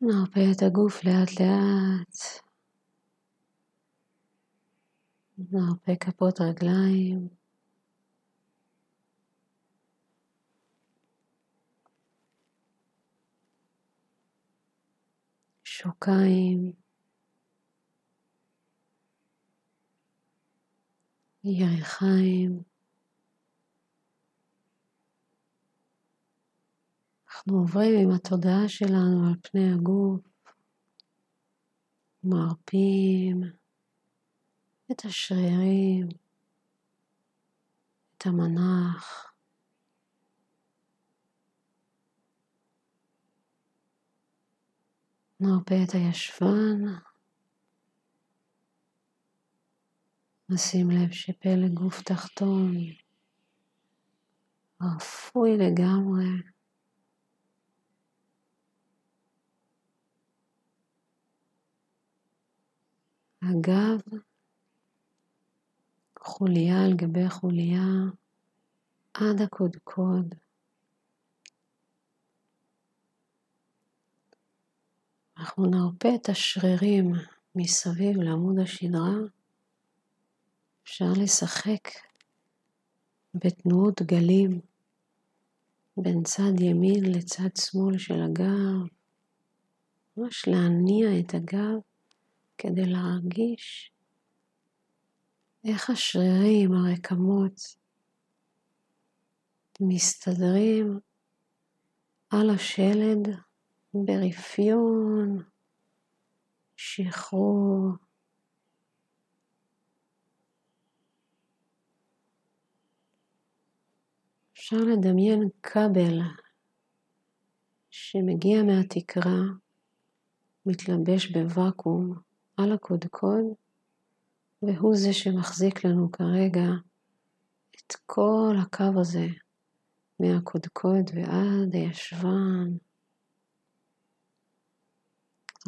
נרפה את הגוף לאט לאט. נרפה כפות רגליים. שוקיים. יריחיים. אנחנו עוברים עם התודעה שלנו על פני הגוף, מרפים את השרירים, את המנח. נרפה את הישבן. נשים לב שפלג גוף תחתון רפוי לגמרי. הגב, חוליה על גבי חוליה, עד הקודקוד. אנחנו נרפה את השרירים מסביב לעמוד השדרה. אפשר לשחק בתנועות גלים בין צד ימין לצד שמאל של הגב, ממש להניע את הגב כדי להרגיש איך השרירים, הרקמות, מסתדרים על השלד ברפיון, שחרור. אפשר לדמיין כבל שמגיע מהתקרה, מתלבש בוואקום, על הקודקוד, והוא זה שמחזיק לנו כרגע את כל הקו הזה מהקודקוד ועד הישבן.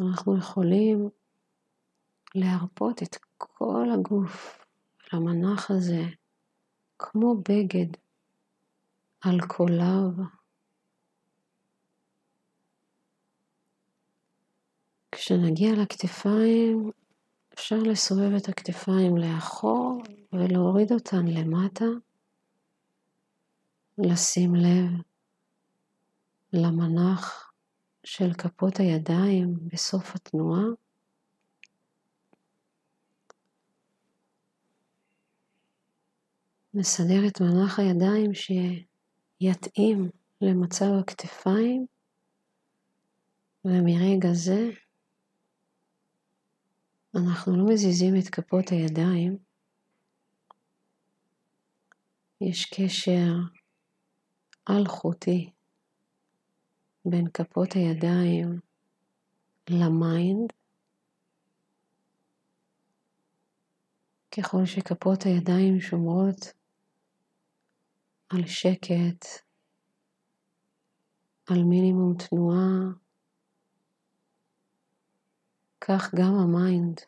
אנחנו יכולים להרפות את כל הגוף למנח הזה כמו בגד על קוליו. כשנגיע לכתפיים, אפשר לסובב את הכתפיים לאחור ולהוריד אותן למטה. לשים לב למנח של כפות הידיים בסוף התנועה. נסדר את מנח הידיים שיתאים למצב הכתפיים, ומרגע זה אנחנו לא מזיזים את כפות הידיים. יש קשר אלחוטי בין כפות הידיים ל mind. ככל שכפות הידיים שומרות על שקט, על מינימום תנועה, כך גם ה mind.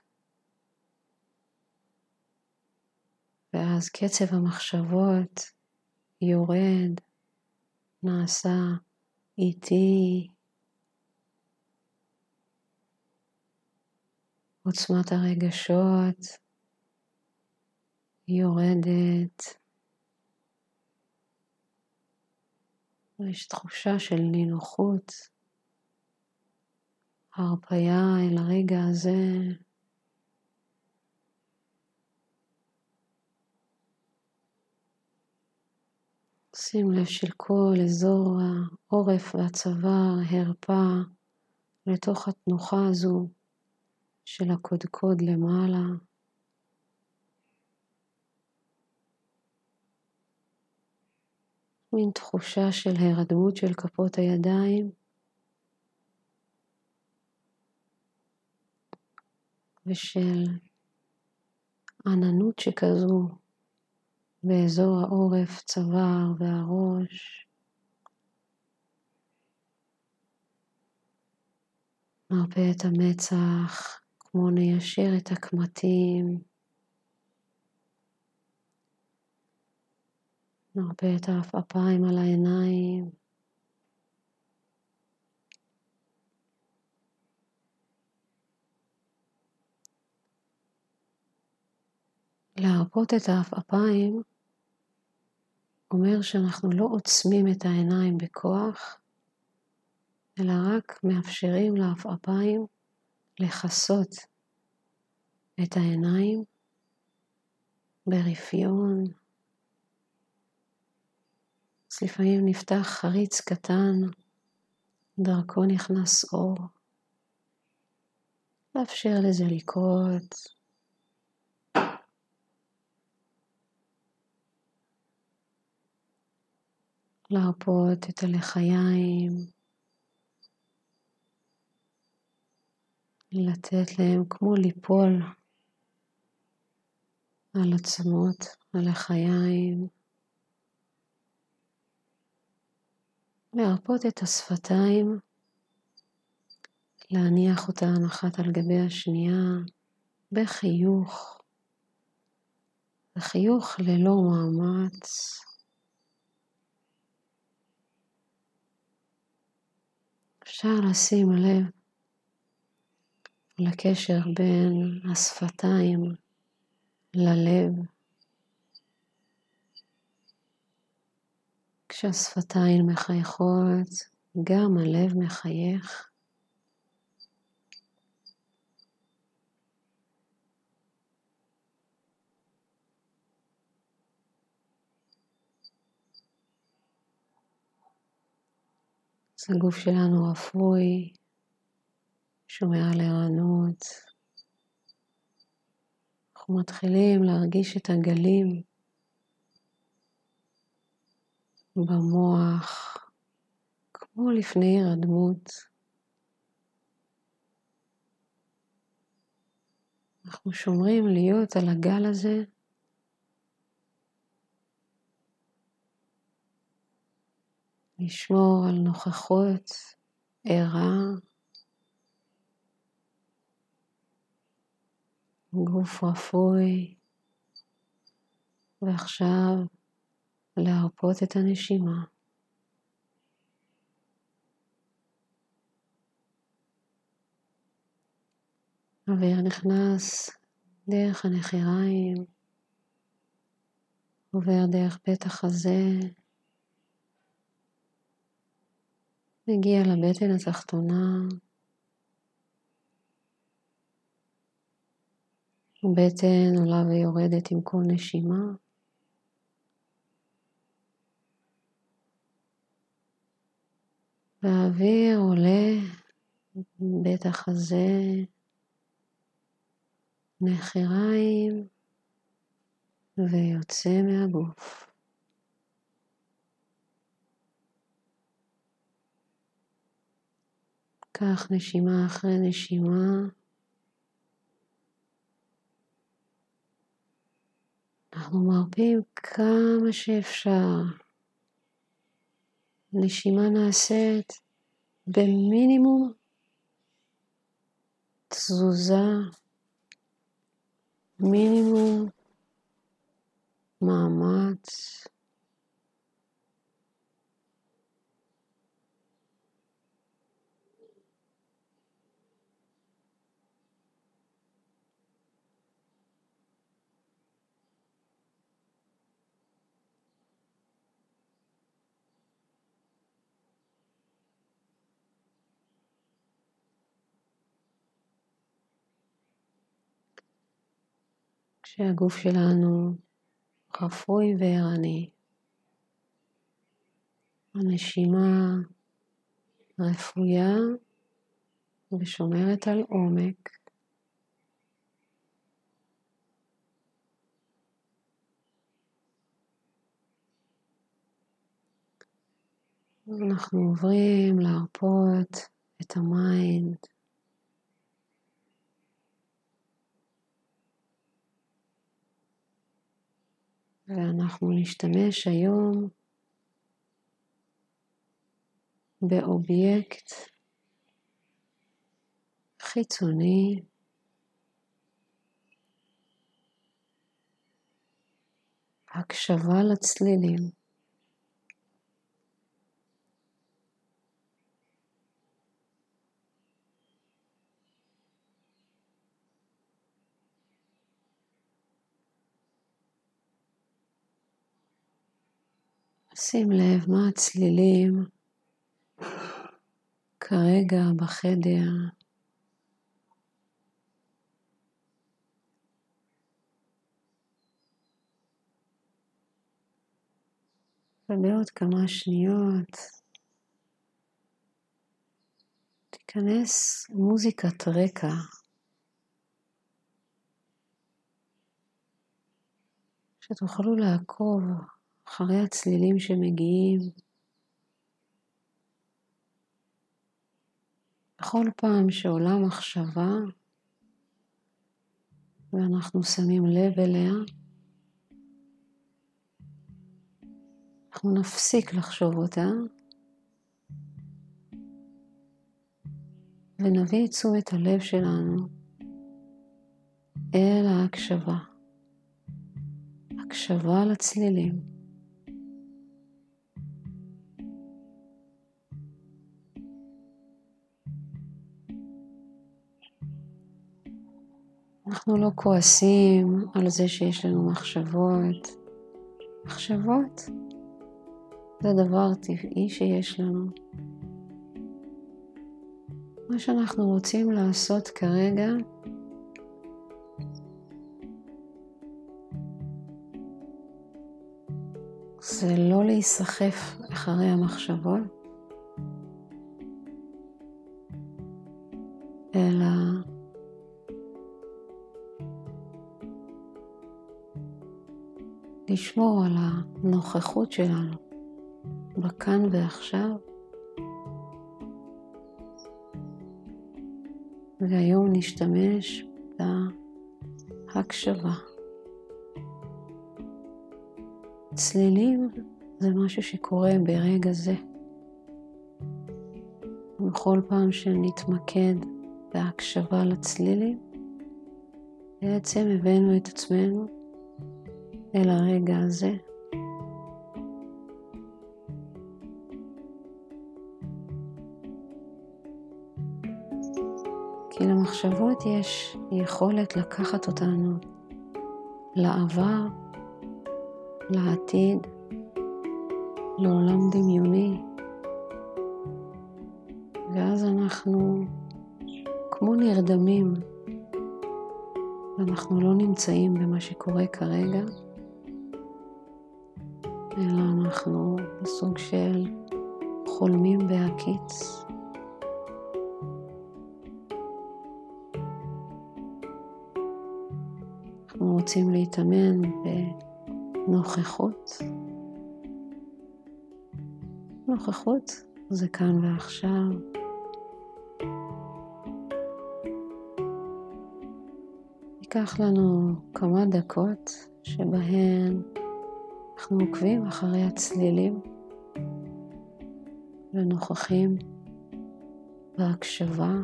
ואז קצב המחשבות יורד, נעשה איטי. עוצמת הרגשות יורדת. יש תחושה של נינוחות. הרפאיה אל הרגע הזה. שים לב של כל אזור העורף והצוואר הרפה לתוך התנוחה הזו של הקודקוד למעלה. מין תחושה של הרדמות של כפות הידיים. ושל עננות שכזו באזור העורף, צוואר והראש. נרפה את המצח, כמו ניישר את הקמטים. נרפה את העפעפיים על העיניים. להרפות את העפעפיים אומר שאנחנו לא עוצמים את העיניים בכוח, אלא רק מאפשרים לעפעפיים לכסות את העיניים ברפיון. אז לפעמים נפתח חריץ קטן, דרכו נכנס אור. לאפשר לזה לקרות. להרפות את הלחיים, לתת להם כמו ליפול על עצמות, על החיים. להרפות את השפתיים, להניח אותן אחת על גבי השנייה בחיוך, בחיוך ללא מאמץ. אפשר לשים לב לקשר בין השפתיים ללב. כשהשפתיים מחייכות, גם הלב מחייך. אז הגוף שלנו אפוי, שומע על ערנות. אנחנו מתחילים להרגיש את הגלים במוח, כמו לפני הירדמות. אנחנו שומרים להיות על הגל הזה לשמור על נוכחות ערה, גוף רפוי, ועכשיו להרפות את הנשימה. אוויר נכנס דרך הנחיריים, עובר דרך בית החזה, מגיע לבטן התחתונה, הבטן עולה ויורדת עם כל נשימה. והאוויר עולה בית החזה, נחיריים ויוצא מהגוף. קח נשימה אחרי נשימה. אנחנו מרפים כמה שאפשר. נשימה נעשית במינימום תזוזה, מינימום מאמץ. כשהגוף שלנו רפוי וערני. הנשימה רפויה ושומרת על עומק. אנחנו עוברים להרפות את ה mind ואנחנו נשתמש היום באובייקט חיצוני הקשבה לצלילים. שים לב מה הצלילים כרגע בחדר. ובעוד כמה שניות. תיכנס מוזיקת רקע. שתוכלו לעקוב אחרי הצלילים שמגיעים. בכל פעם שעולה מחשבה ואנחנו שמים לב אליה, אנחנו נפסיק לחשוב אותה ונביא את תשומת הלב שלנו אל ההקשבה. הקשבה לצלילים. אנחנו לא כועסים על זה שיש לנו מחשבות. מחשבות זה דבר טבעי שיש לנו. מה שאנחנו רוצים לעשות כרגע זה לא להיסחף אחרי המחשבות, אלא לשמור על הנוכחות שלנו בכאן ועכשיו. והיום נשתמש בהקשבה. צלילים זה משהו שקורה ברגע זה. בכל פעם שנתמקד בהקשבה לצלילים, בעצם הבאנו את עצמנו אל הרגע הזה. כי למחשבות יש יכולת לקחת אותנו לעבר, לעתיד, לעולם דמיוני, ואז אנחנו כמו נרדמים, ואנחנו לא נמצאים במה שקורה כרגע, אלא אנחנו בסוג של חולמים בהקיץ. אנחנו רוצים להתאמן בנוכחות. נוכחות זה כאן ועכשיו. ייקח לנו כמה דקות שבהן אנחנו עוקבים אחרי הצלילים ונוכחים בהקשבה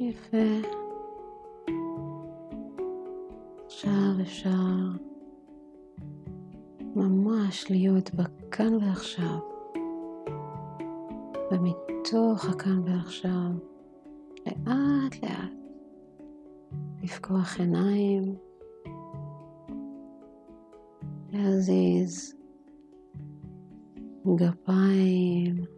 יפה. עכשיו אפשר ממש להיות בכאן ועכשיו, ומתוך הכאן ועכשיו, לאט לאט לפקוח עיניים, להזיז גפיים,